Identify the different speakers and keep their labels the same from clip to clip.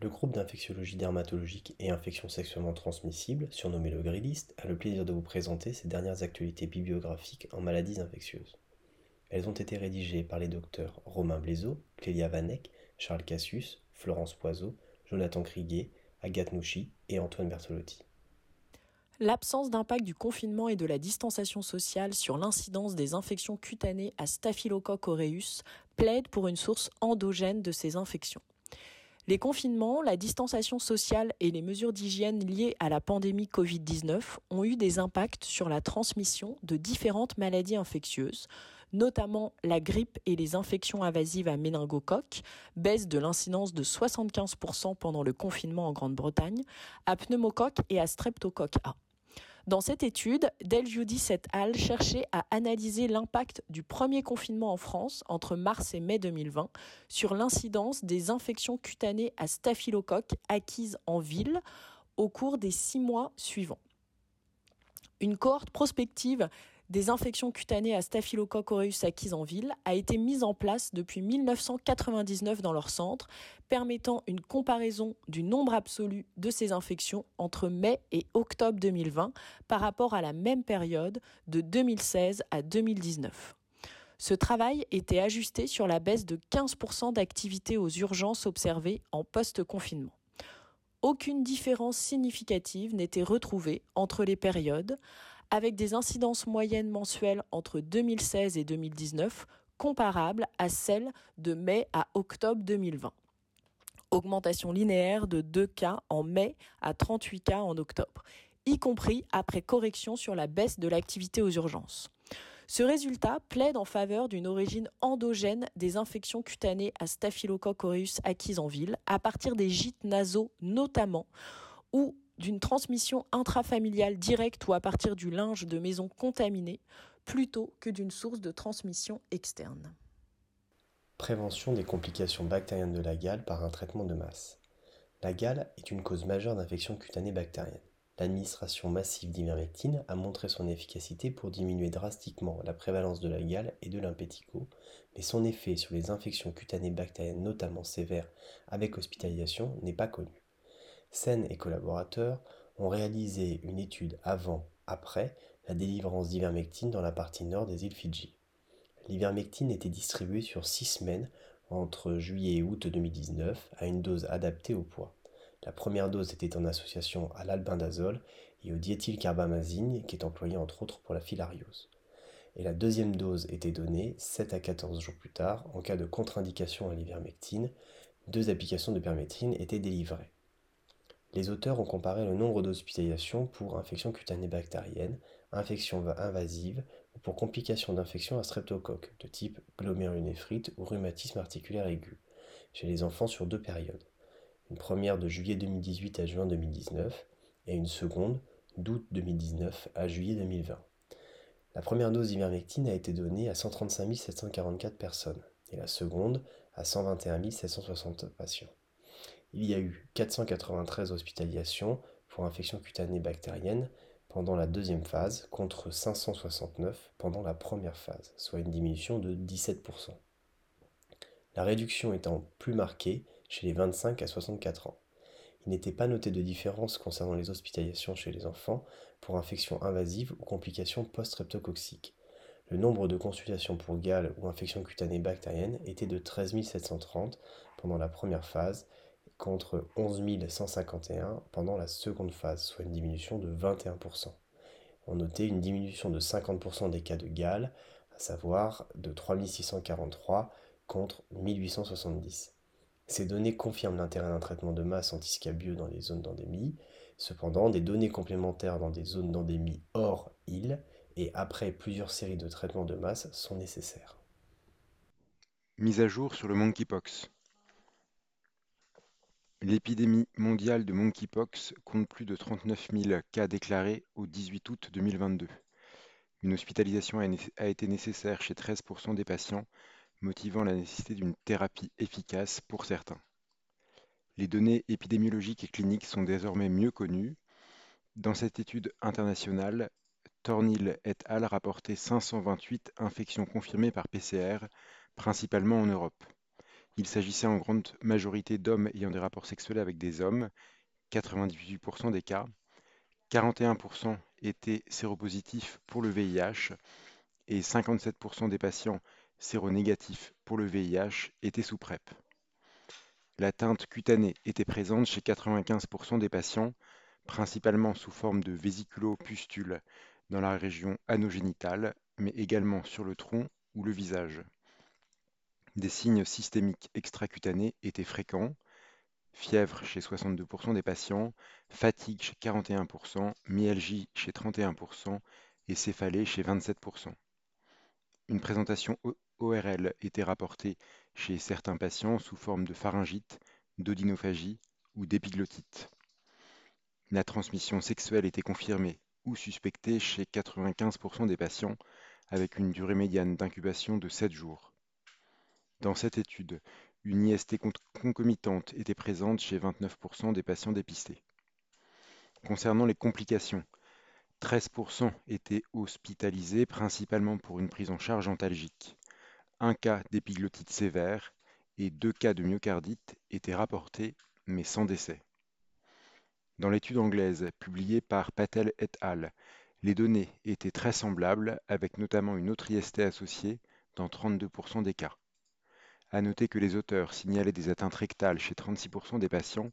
Speaker 1: Le groupe d'infectiologie dermatologique et infections sexuellement transmissibles, surnommé le Gridist, a le plaisir de vous présenter ses dernières actualités bibliographiques en maladies infectieuses. Elles ont été rédigées par les docteurs Romain Blaiseau, Clélia Vanek, Charles Cassius, Florence Poiseau, Jonathan Criguet, Agathe Nouchy et Antoine Bertolotti.
Speaker 2: L'absence d'impact du confinement et de la distanciation sociale sur l'incidence des infections cutanées à Staphylococcus aureus plaide pour une source endogène de ces infections. Les confinements, la distanciation sociale et les mesures d'hygiène liées à la pandémie Covid-19 ont eu des impacts sur la transmission de différentes maladies infectieuses, notamment la grippe et les infections invasives à méningocoque, baisse de l'incidence de 75% pendant le confinement en Grande-Bretagne, à pneumocoque et à streptocoque A. Dans cette étude, Del Giudice et al. cherchait à analyser l'impact du premier confinement en France entre mars et mai 2020 sur l'incidence des infections cutanées à staphylocoque acquises en ville au cours des six mois suivants. Une cohorte prospective des infections cutanées à Staphylococcus aureus acquises en ville a été mise en place depuis 1999 dans leur centre, permettant une comparaison du nombre absolu de ces infections entre mai et octobre 2020 par rapport à la même période de 2016 à 2019. Ce travail était ajusté sur la baisse de 15% d'activité aux urgences observées en post-confinement. Aucune différence significative n'était retrouvée entre les périodes, avec des incidences moyennes mensuelles entre 2016 et 2019 comparables à celles de mai à octobre 2020. Augmentation linéaire de 2 cas en mai à 38 cas en octobre, y compris après correction sur la baisse de l'activité aux urgences. Ce résultat plaide en faveur d'une origine endogène des infections cutanées à Staphylococcus aureus acquises en ville, à partir des gîtes nasaux notamment, ou d'une transmission intrafamiliale directe ou à partir du linge de maison contaminé, plutôt que d'une source de transmission externe.
Speaker 1: Prévention des complications bactériennes de la gale par un traitement de masse. La gale est une cause majeure d'infection cutanée bactérienne. L'administration massive d'ivermectine a montré son efficacité pour diminuer drastiquement la prévalence de la gale et de l'impético, mais son effet sur les infections cutanées bactériennes, notamment sévères avec hospitalisation, n'est pas connu. Sen et collaborateurs ont réalisé une étude avant-après la délivrance d'ivermectine dans la partie nord des îles Fidji. L'ivermectine était distribuée sur six semaines entre juillet et août 2019 à une dose adaptée au poids. La première dose était en association à l'albendazole et au diéthylcarbamazine qui est employé entre autres pour la filariose. Et la deuxième dose était donnée 7 à 14 jours plus tard en cas de contre-indication à l'ivermectine. Deux applications de permétrine étaient délivrées. Les auteurs ont comparé le nombre d'hospitalisations pour infections cutanées bactériennes, infections invasives ou pour complications d'infection à streptocoque de type glomérulonéphrite ou rhumatisme articulaire aigu chez les enfants sur deux périodes. Une première de juillet 2018 à juin 2019 et une seconde d'août 2019 à juillet 2020. La première dose d'ivermectine a été donnée à 135 744 personnes et la seconde à 121 760 patients. Il y a eu 493 hospitalisations pour infection cutanée bactérienne pendant la deuxième phase contre 569 pendant la première phase, soit une diminution de 17%. La réduction étant plus marquée chez les 25 à 64 ans. Il n'était pas noté de différence concernant les hospitalisations chez les enfants pour infections invasives ou complications post-streptococciques. Le nombre de consultations pour gale ou infection cutanée bactérienne était de 13 730 pendant la première phase contre 11 151 pendant la seconde phase, soit une diminution de 21%. On notait une diminution de 50% des cas de gale, à savoir de 3643 contre 1870. Ces données confirment l'intérêt d'un traitement de masse antiscabieux dans les zones d'endémie. Cependant, des données complémentaires dans des zones d'endémie hors île et après plusieurs séries de traitements de masse sont nécessaires.
Speaker 3: Mise à jour sur le monkeypox. L'épidémie mondiale de monkeypox compte plus de 39 000 cas déclarés au 18 août 2022. Une hospitalisation a été nécessaire chez 13% des patients, motivant la nécessité d'une thérapie efficace pour certains. Les données épidémiologiques et cliniques sont désormais mieux connues. Dans cette étude internationale, Tornil et al. rapportaient 528 infections confirmées par PCR, principalement en Europe. Il s'agissait en grande majorité d'hommes ayant des rapports sexuels avec des hommes, 98% des cas. 41% étaient séropositifs pour le VIH et 57% des patients séronégatifs pour le VIH étaient sous PrEP. L'atteinte cutanée était présente chez 95% des patients, principalement sous forme de vésiculopustules dans la région anogénitale, mais également sur le tronc ou le visage. Des signes systémiques extracutanés étaient fréquents, fièvre chez 62% des patients, fatigue chez 41%, myalgie chez 31% et céphalée chez 27%. Une présentation ORL était rapportée chez certains patients sous forme de pharyngite, d'odynophagie ou d'épiglottite. La transmission sexuelle était confirmée ou suspectée chez 95% des patients avec une durée médiane d'incubation de 7 jours. Dans cette étude, une IST concomitante était présente chez 29% des patients dépistés. Concernant les complications, 13% étaient hospitalisés principalement pour une prise en charge antalgique. Un cas d'épiglottite sévère et deux cas de myocardite étaient rapportés, mais sans décès. Dans l'étude anglaise publiée par Patel et al., les données étaient très semblables, avec notamment une autre IST associée dans 32% des cas. À noter que les auteurs signalaient des atteintes rectales chez 36% des patients,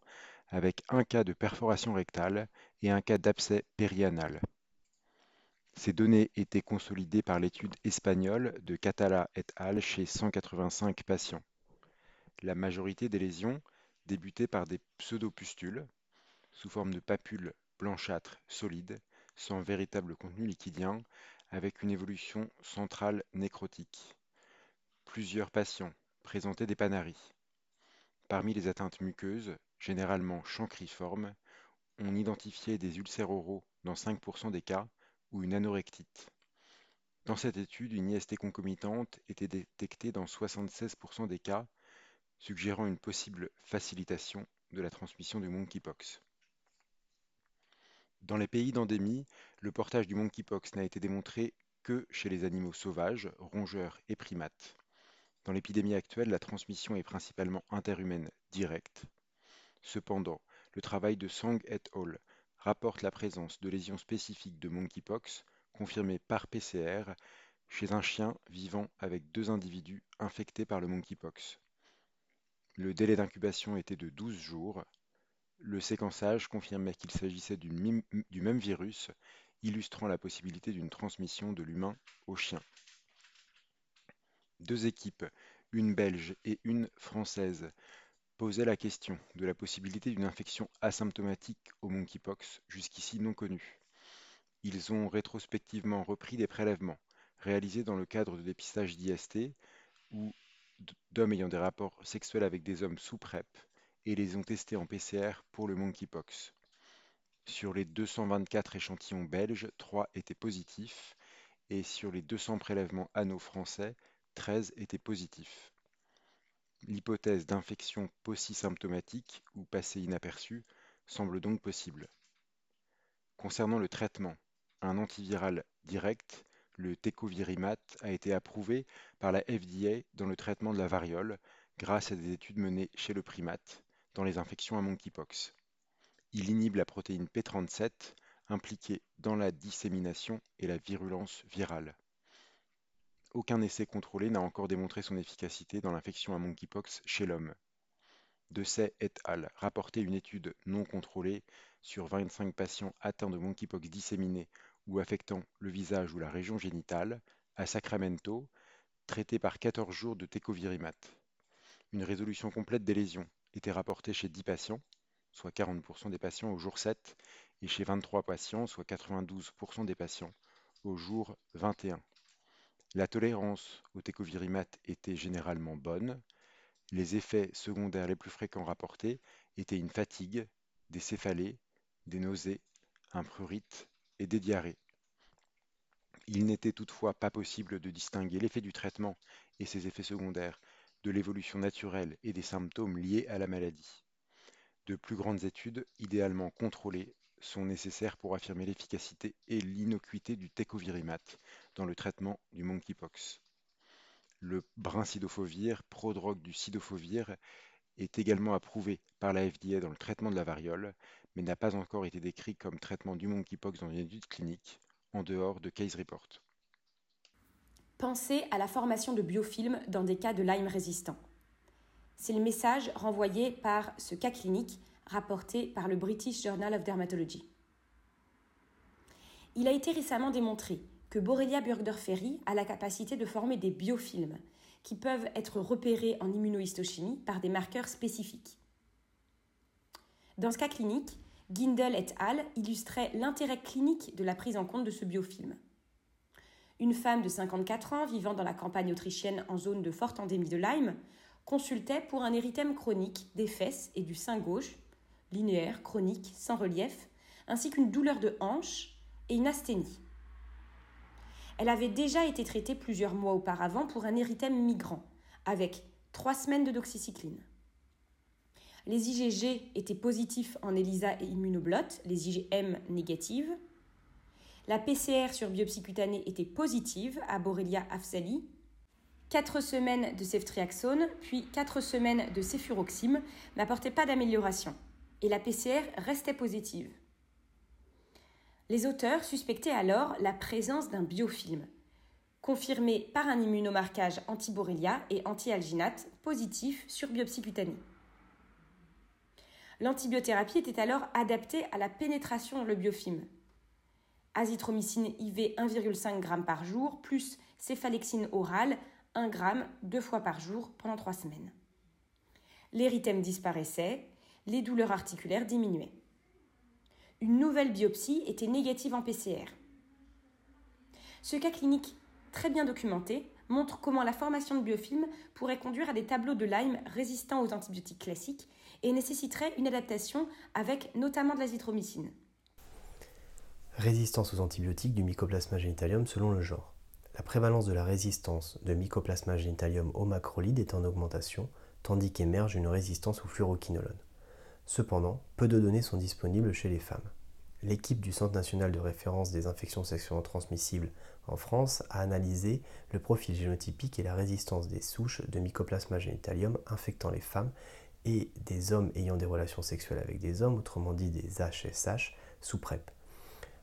Speaker 3: avec un cas de perforation rectale et un cas d'abcès périanal. Ces données étaient consolidées par l'étude espagnole de Catala et al. chez 185 patients. La majorité des lésions débutaient par des pseudopustules, sous forme de papules blanchâtres solides, sans véritable contenu liquidien, avec une évolution centrale nécrotique. Plusieurs patients présentaient des panaries. Parmi les atteintes muqueuses, généralement chancriformes, on identifiait des ulcères oraux dans 5% des cas ou une anorectite. Dans cette étude, une IST concomitante était détectée dans 76% des cas, suggérant une possible facilitation de la transmission du monkeypox. Dans les pays d'endémie, le portage du monkeypox n'a été démontré que chez les animaux sauvages, rongeurs et primates. Dans l'épidémie actuelle, la transmission est principalement interhumaine directe. Cependant, le travail de Sang et al. rapporte la présence de lésions spécifiques de monkeypox confirmées par PCR chez un chien vivant avec deux individus infectés par le monkeypox. Le délai d'incubation était de 12 jours. Le séquençage confirmait qu'il s'agissait du même virus, illustrant la possibilité d'une transmission de l'humain au chien. Deux équipes, une belge et une française, posaient la question de la possibilité d'une infection asymptomatique au monkeypox jusqu'ici non connue. Ils ont rétrospectivement repris des prélèvements réalisés dans le cadre de dépistage d'IST ou d'hommes ayant des rapports sexuels avec des hommes sous PrEP et les ont testés en PCR pour le monkeypox. Sur les 224 échantillons belges, 3 étaient positifs et sur les 200 prélèvements anneaux français, 13 étaient positifs. L'hypothèse d'infection paucisymptomatique ou passée inaperçue semble donc possible. Concernant le traitement, un antiviral direct, le tecovirimat, a été approuvé par la FDA dans le traitement de la variole grâce à des études menées chez le primate dans les infections à monkeypox. Il inhibe la protéine P37 impliquée dans la dissémination et la virulence virale. Aucun essai contrôlé n'a encore démontré son efficacité dans l'infection à monkeypox chez l'homme. Dessay et al. rapporté une étude non contrôlée sur 25 patients atteints de monkeypox disséminés ou affectant le visage ou la région génitale à Sacramento, traités par 14 jours de tecovirimat. Une résolution complète des lésions était rapportée chez 10 patients, soit 40% des patients au jour 7, et chez 23 patients, soit 92% des patients au jour 21. La tolérance au tecovirimat était généralement bonne. Les effets secondaires les plus fréquents rapportés étaient une fatigue, des céphalées, des nausées, un prurite et des diarrhées. Il n'était toutefois pas possible de distinguer l'effet du traitement et ses effets secondaires de l'évolution naturelle et des symptômes liés à la maladie. De plus grandes études, idéalement contrôlées, sont nécessaires pour affirmer l'efficacité et l'innocuité du tecovirimat dans le traitement du monkeypox. Le brincidofovir, prodrogue du cidofovir, est également approuvé par la FDA dans le traitement de la variole, mais n'a pas encore été décrit comme traitement du monkeypox dans une étude clinique, en dehors de case report.
Speaker 4: Pensez à la formation de biofilms dans des cas de Lyme résistant. C'est le message renvoyé par ce cas clinique rapporté par le British Journal of Dermatology. Il a été récemment démontré que Borrelia burgdorferi a la capacité de former des biofilms qui peuvent être repérés en immunohistochimie par des marqueurs spécifiques. Dans ce cas clinique, Gindel et al. illustraient l'intérêt clinique de la prise en compte de ce biofilm. Une femme de 54 ans vivant dans la campagne autrichienne en zone de forte endémie de Lyme consultait pour un érythème chronique des fesses et du sein gauche, linéaire, chronique, sans relief, ainsi qu'une douleur de hanche et une asthénie. Elle avait déjà été traitée plusieurs mois auparavant pour un érythème migrant, avec trois semaines de doxycycline. Les IgG étaient positifs en ELISA et immunoblot, les IgM négatives. La PCR sur biopsie cutanée était positive à Borrelia afzali. Quatre semaines de ceftriaxone, puis quatre semaines de céfuroxime n'apportaient pas d'amélioration, et la PCR restait positive. Les auteurs suspectaient alors la présence d'un biofilm, confirmé par un immunomarquage anti-Borrelia et anti-alginate positif sur biopsie cutanée. L'antibiothérapie était alors adaptée à la pénétration dans le biofilm. Azithromycine IV 1,5 g par jour plus céphalexine orale 1 g deux fois par jour pendant trois semaines. L'érythème disparaissait, les douleurs articulaires diminuaient une nouvelle biopsie était négative en PCR. Ce cas clinique très bien documenté montre comment la formation de biofilms pourrait conduire à des tableaux de Lyme résistants aux antibiotiques classiques et nécessiterait une adaptation avec notamment de l'azithromycine.
Speaker 1: Résistance aux antibiotiques du Mycoplasma genitalium selon le genre. La prévalence de la résistance de Mycoplasma genitalium au macrolide est en augmentation, tandis qu'émerge une résistance au fluoroquinolone. Cependant, peu de données sont disponibles chez les femmes. L'équipe du Centre national de référence des infections sexuellement transmissibles en France a analysé le profil génotypique et la résistance des souches de Mycoplasma genitalium infectant les femmes et des hommes ayant des relations sexuelles avec des hommes, autrement dit des HSH, sous PrEP.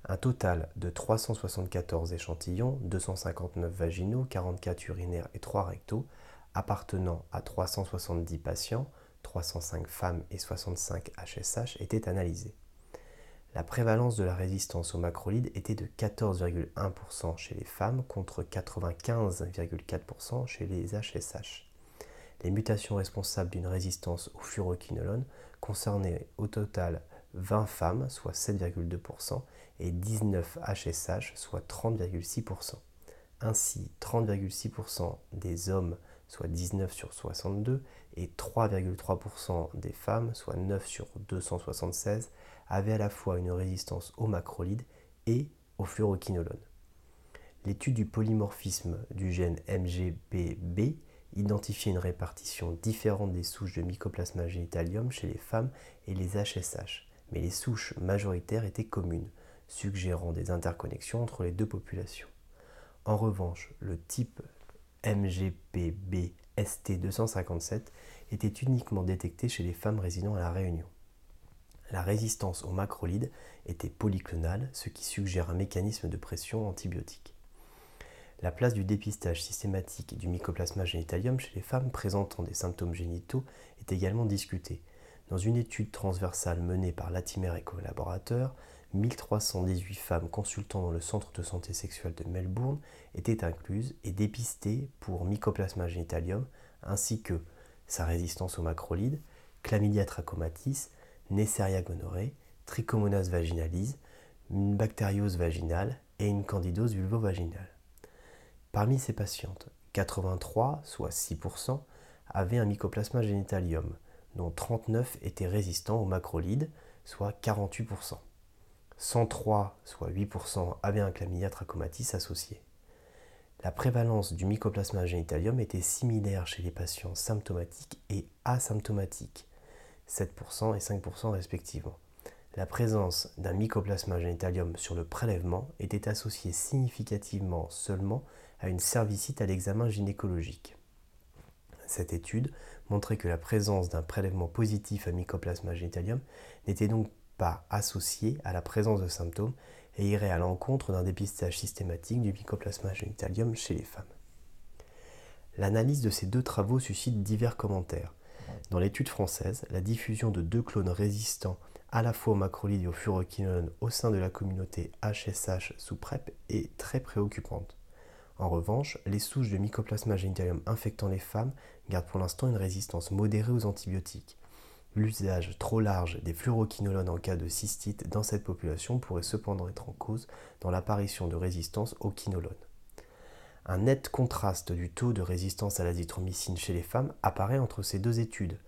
Speaker 1: Un total de 374 échantillons, 259 vaginaux, 44 urinaires et 3 rectaux, appartenant à 370 patients, 305 femmes et 65 HSH étaient analysés. La prévalence de la résistance au macrolide était de 14,1% chez les femmes contre 95,4% chez les HSH. Les mutations responsables d'une résistance au fluoroquinolone concernaient au total 20 femmes, soit 7,2%, et 19 HSH, soit 30,6%. Ainsi, 30,6% des hommes, soit 19 sur 62, et 3,3% des femmes, soit 9 sur 276, avaient à la fois une résistance au macrolide et au fluoroquinolone. L'étude du polymorphisme du gène MGPB identifiait une répartition différente des souches de Mycoplasma genitalium chez les femmes et les HSH, mais les souches majoritaires étaient communes, suggérant des interconnexions entre les deux populations. En revanche, le type MGPB ST257 était uniquement détecté chez les femmes résidant à La Réunion. La résistance au macrolide était polyclonale, ce qui suggère un mécanisme de pression antibiotique. La place du dépistage systématique du mycoplasma genitalium chez les femmes présentant des symptômes génitaux est également discutée. Dans une étude transversale menée par Latimer et collaborateurs, 1318 femmes consultant dans le centre de santé sexuelle de Melbourne étaient incluses et dépistées pour mycoplasma genitalium ainsi que sa résistance au macrolide, chlamydia trachomatis, Neisseria gonorrhea, trichomonas vaginalis, une bactériose vaginale et une candidose vulvovaginale. Parmi ces patientes, 83, soit 6%, avaient un mycoplasma genitalium, dont 39 étaient résistants au macrolide, soit 48%. 103, soit 8%, avaient un chlamydia trachomatis associé. La prévalence du mycoplasma genitalium était similaire chez les patients symptomatiques et asymptomatiques, 7% et 5% respectivement. la présence d'un mycoplasma génitalium sur le prélèvement était associée significativement seulement à une cervicite à l'examen gynécologique. Cette étude montrait que la présence d'un prélèvement positif à mycoplasma génitalium n'était donc pas associée à la présence de symptômes et irait à l'encontre d'un dépistage systématique du mycoplasma génitalium chez les femmes. L'analyse de ces deux travaux suscite divers commentaires. Dans l'étude française, la diffusion de deux clones résistants à la fois au macrolide et au furoquinolone au sein de la communauté HSH sous PrEP est très préoccupante. En revanche, les souches de mycoplasma génitalium infectant les femmes gardent pour l'instant une résistance modérée aux antibiotiques. L'usage trop large des fluoroquinolones en cas de cystite dans cette population pourrait cependant être en cause dans l'apparition de résistance aux quinolones. Un net contraste du taux de résistance à l'azithromycine chez les femmes apparaît entre ces deux études,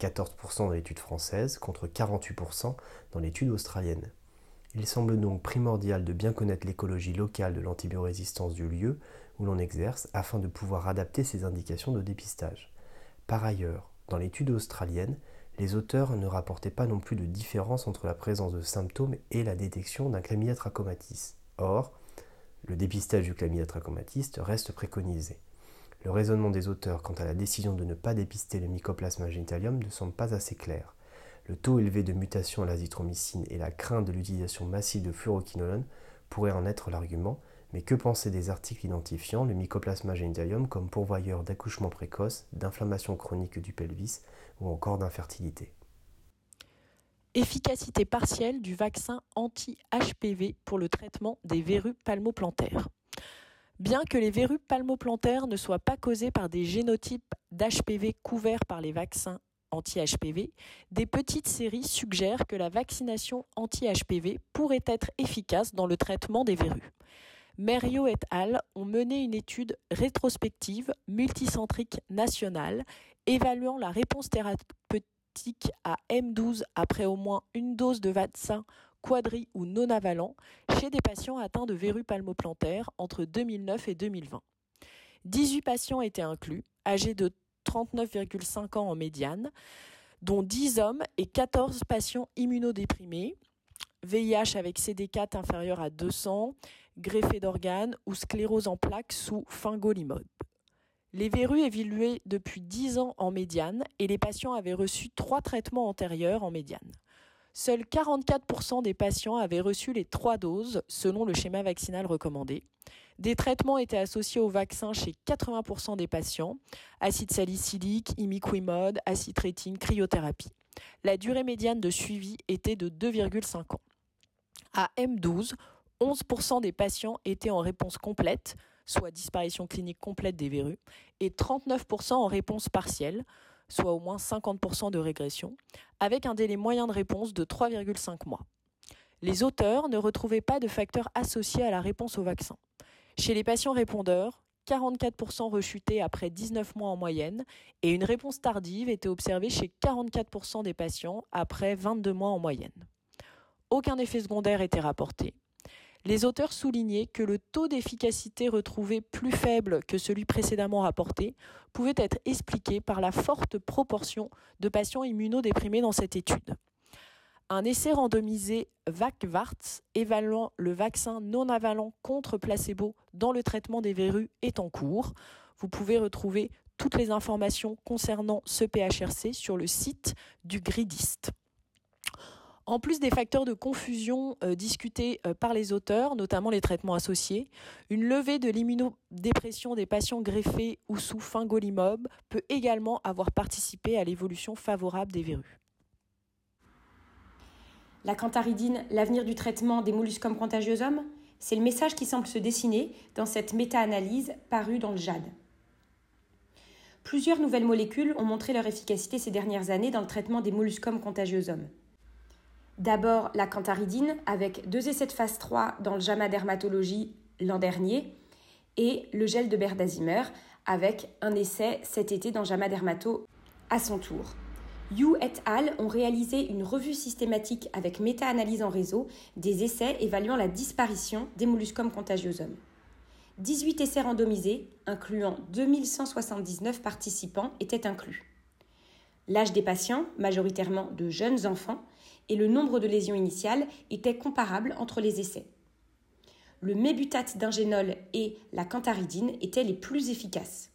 Speaker 1: 14% dans l'étude française contre 48% dans l'étude australienne. Il semble donc primordial de bien connaître l'écologie locale de l'antibiorésistance du lieu où l'on exerce afin de pouvoir adapter ses indications de dépistage. Par ailleurs, dans l'étude australienne, les auteurs ne rapportaient pas non plus de différence entre la présence de symptômes et la détection d'un chlamydia trachomatis. Or, le dépistage du chlamydia trachomatis reste préconisé. Le raisonnement des auteurs quant à la décision de ne pas dépister le mycoplasma génitalium ne semble pas assez clair. Le taux élevé de mutation à l'azithromycine et la crainte de l'utilisation massive de fluoroquinolone pourraient en être l'argument, mais que penser des articles identifiant le mycoplasma génitalium comme pourvoyeur d'accouchement précoce, d'inflammation chronique du pelvis ou encore d'infertilité?
Speaker 2: Efficacité partielle du vaccin anti-HPV pour le traitement des verrues palmoplantaires. Bien que les verrues palmoplantaires ne soient pas causées par des génotypes d'HPV couverts par les vaccins anti-HPV, des petites séries suggèrent que la vaccination anti-HPV pourrait être efficace dans le traitement des verrues. Merio et al. ont mené une étude rétrospective multicentrique nationale évaluant la réponse thérapeutique à M12 après au moins une dose de vaccin quadri ou non avalent chez des patients atteints de verrues palmoplantaires entre 2009 et 2020. 18 patients étaient inclus, âgés de 39,5 ans en médiane, dont 10 hommes et 14 patients immunodéprimés, VIH avec CD4 inférieur à 200, greffé d'organes ou sclérose en plaques sous fingolimod. Les verrues évoluaient depuis 10 ans en médiane et les patients avaient reçu trois traitements antérieurs en médiane. Seuls 44% des patients avaient reçu les trois doses selon le schéma vaccinal recommandé. Des traitements étaient associés au vaccin chez 80% des patients, acide salicylique, imiquimod, acitrétine, cryothérapie. La durée médiane de suivi était de 2,5 ans. À M12, 11% des patients étaient en réponse complète, soit disparition clinique complète des verrues, et 39% en réponse partielle, soit au moins 50% de régression, avec un délai moyen de réponse de 3,5 mois. Les auteurs ne retrouvaient pas de facteurs associés à la réponse au vaccin. Chez les patients répondeurs, 44% rechutaient après 19 mois en moyenne et une réponse tardive était observée chez 44% des patients après 22 mois en moyenne. Aucun effet secondaire était rapporté les auteurs soulignaient que le taux d'efficacité retrouvé plus faible que celui précédemment rapporté pouvait être expliqué par la forte proportion de patients immunodéprimés dans cette étude. Un essai randomisé VAC-VARTS évaluant le vaccin non avalent contre placebo dans le traitement des verrues est en cours. Vous pouvez retrouver toutes les informations concernant ce PHRC sur le site du GRIDIST. En plus des facteurs de confusion euh, discutés euh, par les auteurs, notamment les traitements associés, une levée de l'immunodépression des patients greffés ou sous fingolimab peut également avoir participé à l'évolution favorable des verrues.
Speaker 4: La cantharidine, l'avenir du traitement des molluscum contagiosum C'est le message qui semble se dessiner dans cette méta-analyse parue dans le JAD. Plusieurs nouvelles molécules ont montré leur efficacité ces dernières années dans le traitement des molluscum contagiosum. D'abord la cantharidine avec deux essais de phase 3 dans le JAMA dermatologie l'an dernier et le gel de berdazimer avec un essai cet été dans JAMA dermato à son tour. Yu et al. ont réalisé une revue systématique avec méta-analyse en réseau des essais évaluant la disparition des molluscum contagiosum. 18 essais randomisés, incluant 2179 participants, étaient inclus. L'âge des patients, majoritairement de jeunes enfants, et le nombre de lésions initiales étaient comparables entre les essais. Le mébutate d'ingénol et la cantharidine étaient les plus efficaces,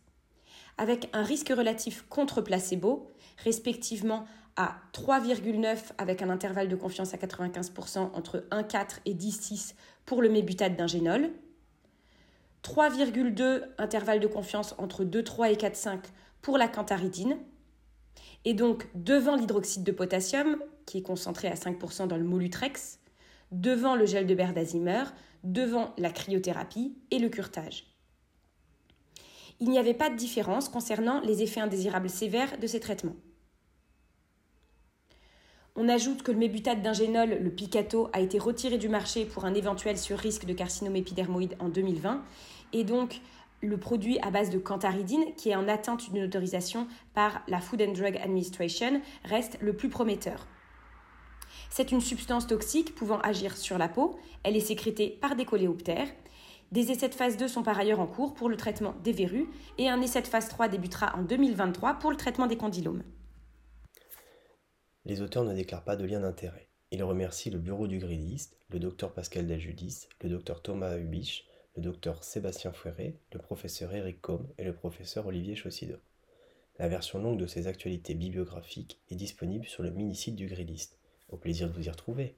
Speaker 4: avec un risque relatif contre placebo, respectivement à 3,9 avec un intervalle de confiance à 95% entre 1,4 et 10,6 pour le mébutate d'ingénol, 3,2 intervalle de confiance entre 2,3 et 4,5 pour la cantharidine, et donc devant l'hydroxyde de potassium, qui est concentré à 5% dans le molutrex, devant le gel de berdazimer, devant la cryothérapie et le curtage. Il n'y avait pas de différence concernant les effets indésirables sévères de ces traitements. On ajoute que le mébutate d'ingénol, le Picato, a été retiré du marché pour un éventuel sur-risque de carcinome épidermoïde en 2020. Et donc, le produit à base de cantharidine, qui est en atteinte d'une autorisation par la Food and Drug Administration, reste le plus prometteur. C'est une substance toxique pouvant agir sur la peau. Elle est sécrétée par des coléoptères. Des essais de phase 2 sont par ailleurs en cours pour le traitement des verrues et un essai de phase 3 débutera en 2023 pour le traitement des condylomes.
Speaker 1: Les auteurs ne déclarent pas de lien d'intérêt. Ils remercient le bureau du gridiste, le docteur Pascal Deljudis, le docteur Thomas Hubich, le docteur Sébastien Fouéré, le professeur Eric Combe et le professeur Olivier Chaussido. La version longue de ces actualités bibliographiques est disponible sur le mini-site du gridiste. Au plaisir de vous y retrouver.